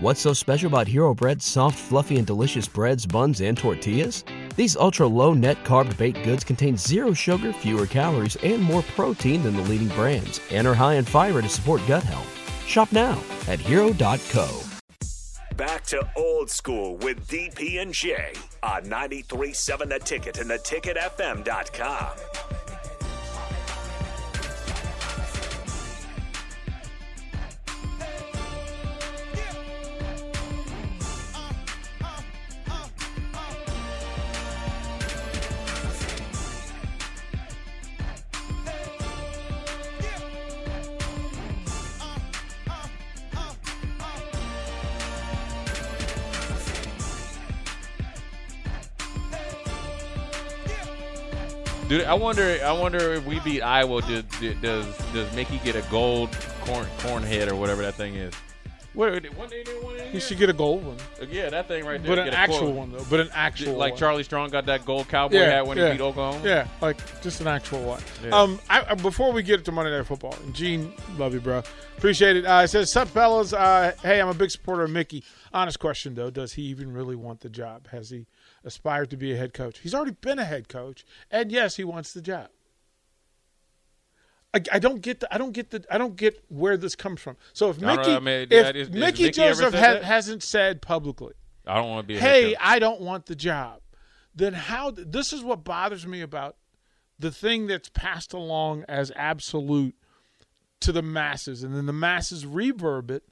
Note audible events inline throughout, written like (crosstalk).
What's so special about Hero Bread's soft, fluffy, and delicious breads, buns, and tortillas? These ultra low net carb baked goods contain zero sugar, fewer calories, and more protein than the leading brands, and are high in fiber to support gut health. Shop now at hero.co. Back to old school with DP and J on 93.7 The Ticket and theticketfm.com. Dude, I wonder. I wonder if we beat Iowa. Does does does Mickey get a gold corn corn head or whatever that thing is? What? One day, one day, He should get a gold one, yeah, that thing right there. but an actual one though. But an actual like one. Charlie Strong got that gold cowboy Yeah, hat when yeah. he beat Oklahoma. Yeah, like just an actual one. Yeah. Um, I, I- before we get to Monday Night Football, Gene, love you, bro. Appreciate it. Uh, it says, "Sup, fellas? Uh, hey, I'm a big supporter of Mickey. Honest question though, does he even really want the job? Has he aspired to be a head coach? He's already been a head coach, and yes, he wants the job. I, I don't get the I don't get the I don't get where this comes from. So if Mickey, know, I mean, if is- Mickey, Mickey Joseph said ha- hasn't said publicly, I don't want to be. A head hey. I don't want the job, then how? This is what bothers me about the thing that's passed along as absolute to the masses, and then the masses reverb it.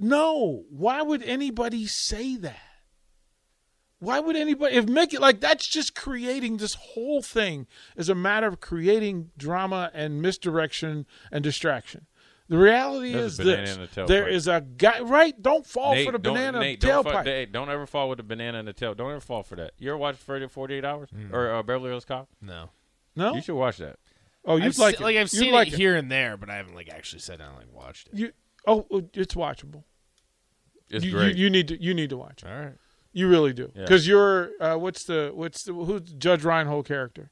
No, why would anybody say that? Why would anybody if Mickey like that's just creating this whole thing is a matter of creating drama and misdirection and distraction. The reality There's is a this: in the tailpipe. there is a guy. Right? Don't fall Nate, for the don't- banana Nate, don't, fa- tailpipe. Nate, don't ever fall with the banana in the tail. Don't ever fall for that. You ever watch 30 48 Hours Mm. or uh, Beverly Hills Cop? No. no, You should watch that. oh, you'd I've like se- it. like I've You'd seen like it here and there, but I haven't like actually sat down and like watched it. You oh, it's watchable. It's you, great. You, you need to you need to watch it. All right. You really do Yeah. because you're uh, what's the what's the who's Judge Reinhold character?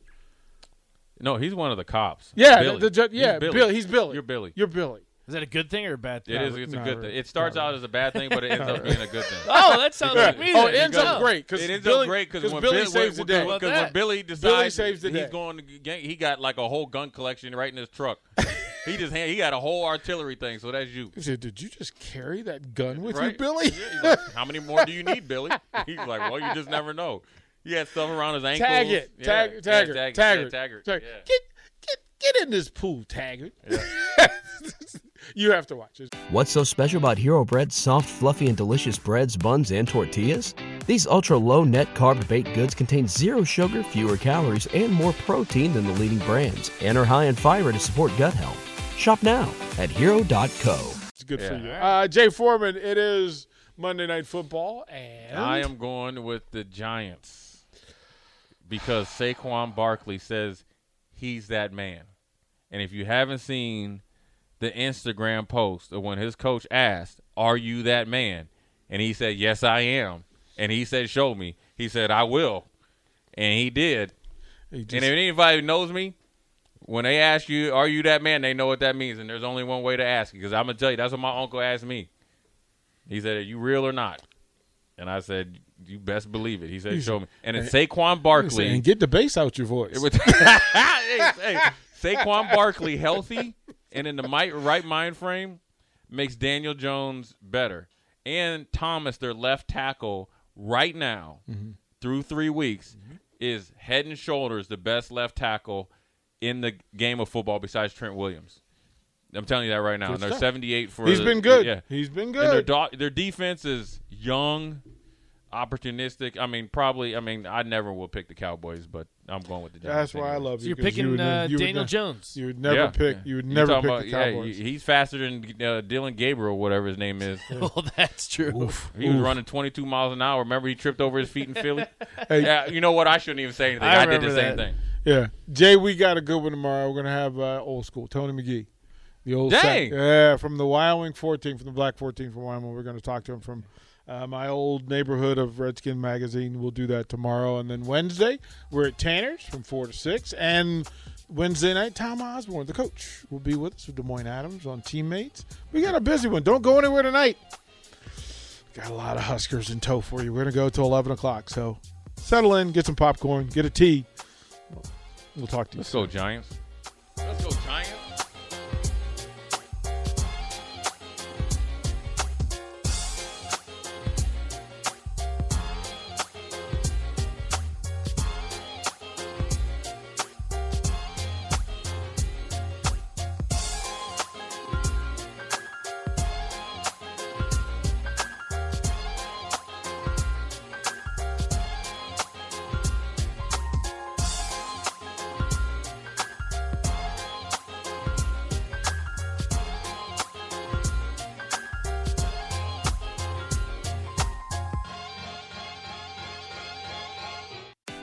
no, he's one of the cops. Yeah, Billy. the, the judge. He's Yeah, Billy. Bill. He's Billy. You're Billy. You're Billy. Is that a good thing or a bad thing? It is. It's a good really. thing. It starts out as a bad thing, but it ends up (laughs) being a good thing. (laughs) Oh, that sounds like me. Oh, it ends up great because It ends Billy, up great because when Billy Bill- saves the day. Because Well, when Billy decides saves the he's day. going to gang, he got like a whole gun collection right in his truck. (laughs) he just hand, he got a whole artillery thing. So that's you. He said, "Did you just carry that gun with you, Billy?" Yeah, he's like, How many more do you need, Billy? He's like, well, you just never know. He had stuff around his ankles. Tag it, Yeah, tag, yeah, Taggart, tag- Taggart, yeah, Taggart. Taggart. Yeah. Get, get, get in this pool, Taggart. (laughs) you have to watch it. What's so special about Hero Bread's soft, fluffy, and delicious breads, buns, and tortillas? These ultra low net carb baked goods contain zero sugar, fewer calories, and more protein than the leading brands, and are high in fiber to support gut health. Shop now at hero.co. It's good for you. Uh, Jay Foreman, it is Monday Night Football, and I am going with the Giants because Saquon Barkley says he's that man. And if you haven't seen the Instagram post of when his coach asked, "Are you that man?" and he said, "Yes, I am," and he said, "Show me," he said, "I will," and he did. He just- and if anybody knows me, when they ask you, "Are you that man?" they know what that means, and there's only one way to ask it. Because I'm gonna tell you, that's what my uncle asked me. He said, "Are you real or not?" And I said, "You best believe it." He said, "Show me." And it's Saquon Barkley. and get the bass out your voice. (laughs) Hey, hey, Saquon Barkley healthy and in the mi- right mind frame makes Daniel Jones better. And Thomas, their left tackle, right now Mm-hmm. through three weeks, is head and shoulders the best left tackle in the game of football besides Trent Williams. I'm telling you that right now. And they're 78 for. He's the- been good. Yeah, He's been and their good. do- their defense is young, opportunistic. I mean, probably. I mean, I never will pick the Cowboys, but I'm going with the Giants. That's why I anyway. love So you. you're 'cause you picking would uh, you would Daniel ne- Jones. You would never Yeah, pick. yeah. You would You never talking pick about- the yeah, Cowboys. he- he's faster than uh, Dylan Gabriel, whatever his name is. (laughs) well, that's true. He was running 22 miles an hour. Remember, he tripped over his feet in Philly. (laughs) Hey. Yeah, you know what? I shouldn't even say anything. I I, did the remember same that. thing. Yeah, Jay, we got a good one tomorrow. We're gonna have uh, old school Tony McGee, the old Dang. sack- yeah, from the Wyoming 14, from the Black 14 from Wyoming. We're gonna talk to him from uh, my old neighborhood of Redskin magazine. We'll do that tomorrow, and then Wednesday we're at Tanner's from four to six, and Wednesday night Tom Osborne, the coach, will be with us with Demoine Adams on teammates. We got a busy one. Don't go anywhere tonight. got a lot of Huskers in tow for you. We're going to go till 11 o'clock. So settle in, get some popcorn, get a tea. We'll talk to you. Let's go, Giants.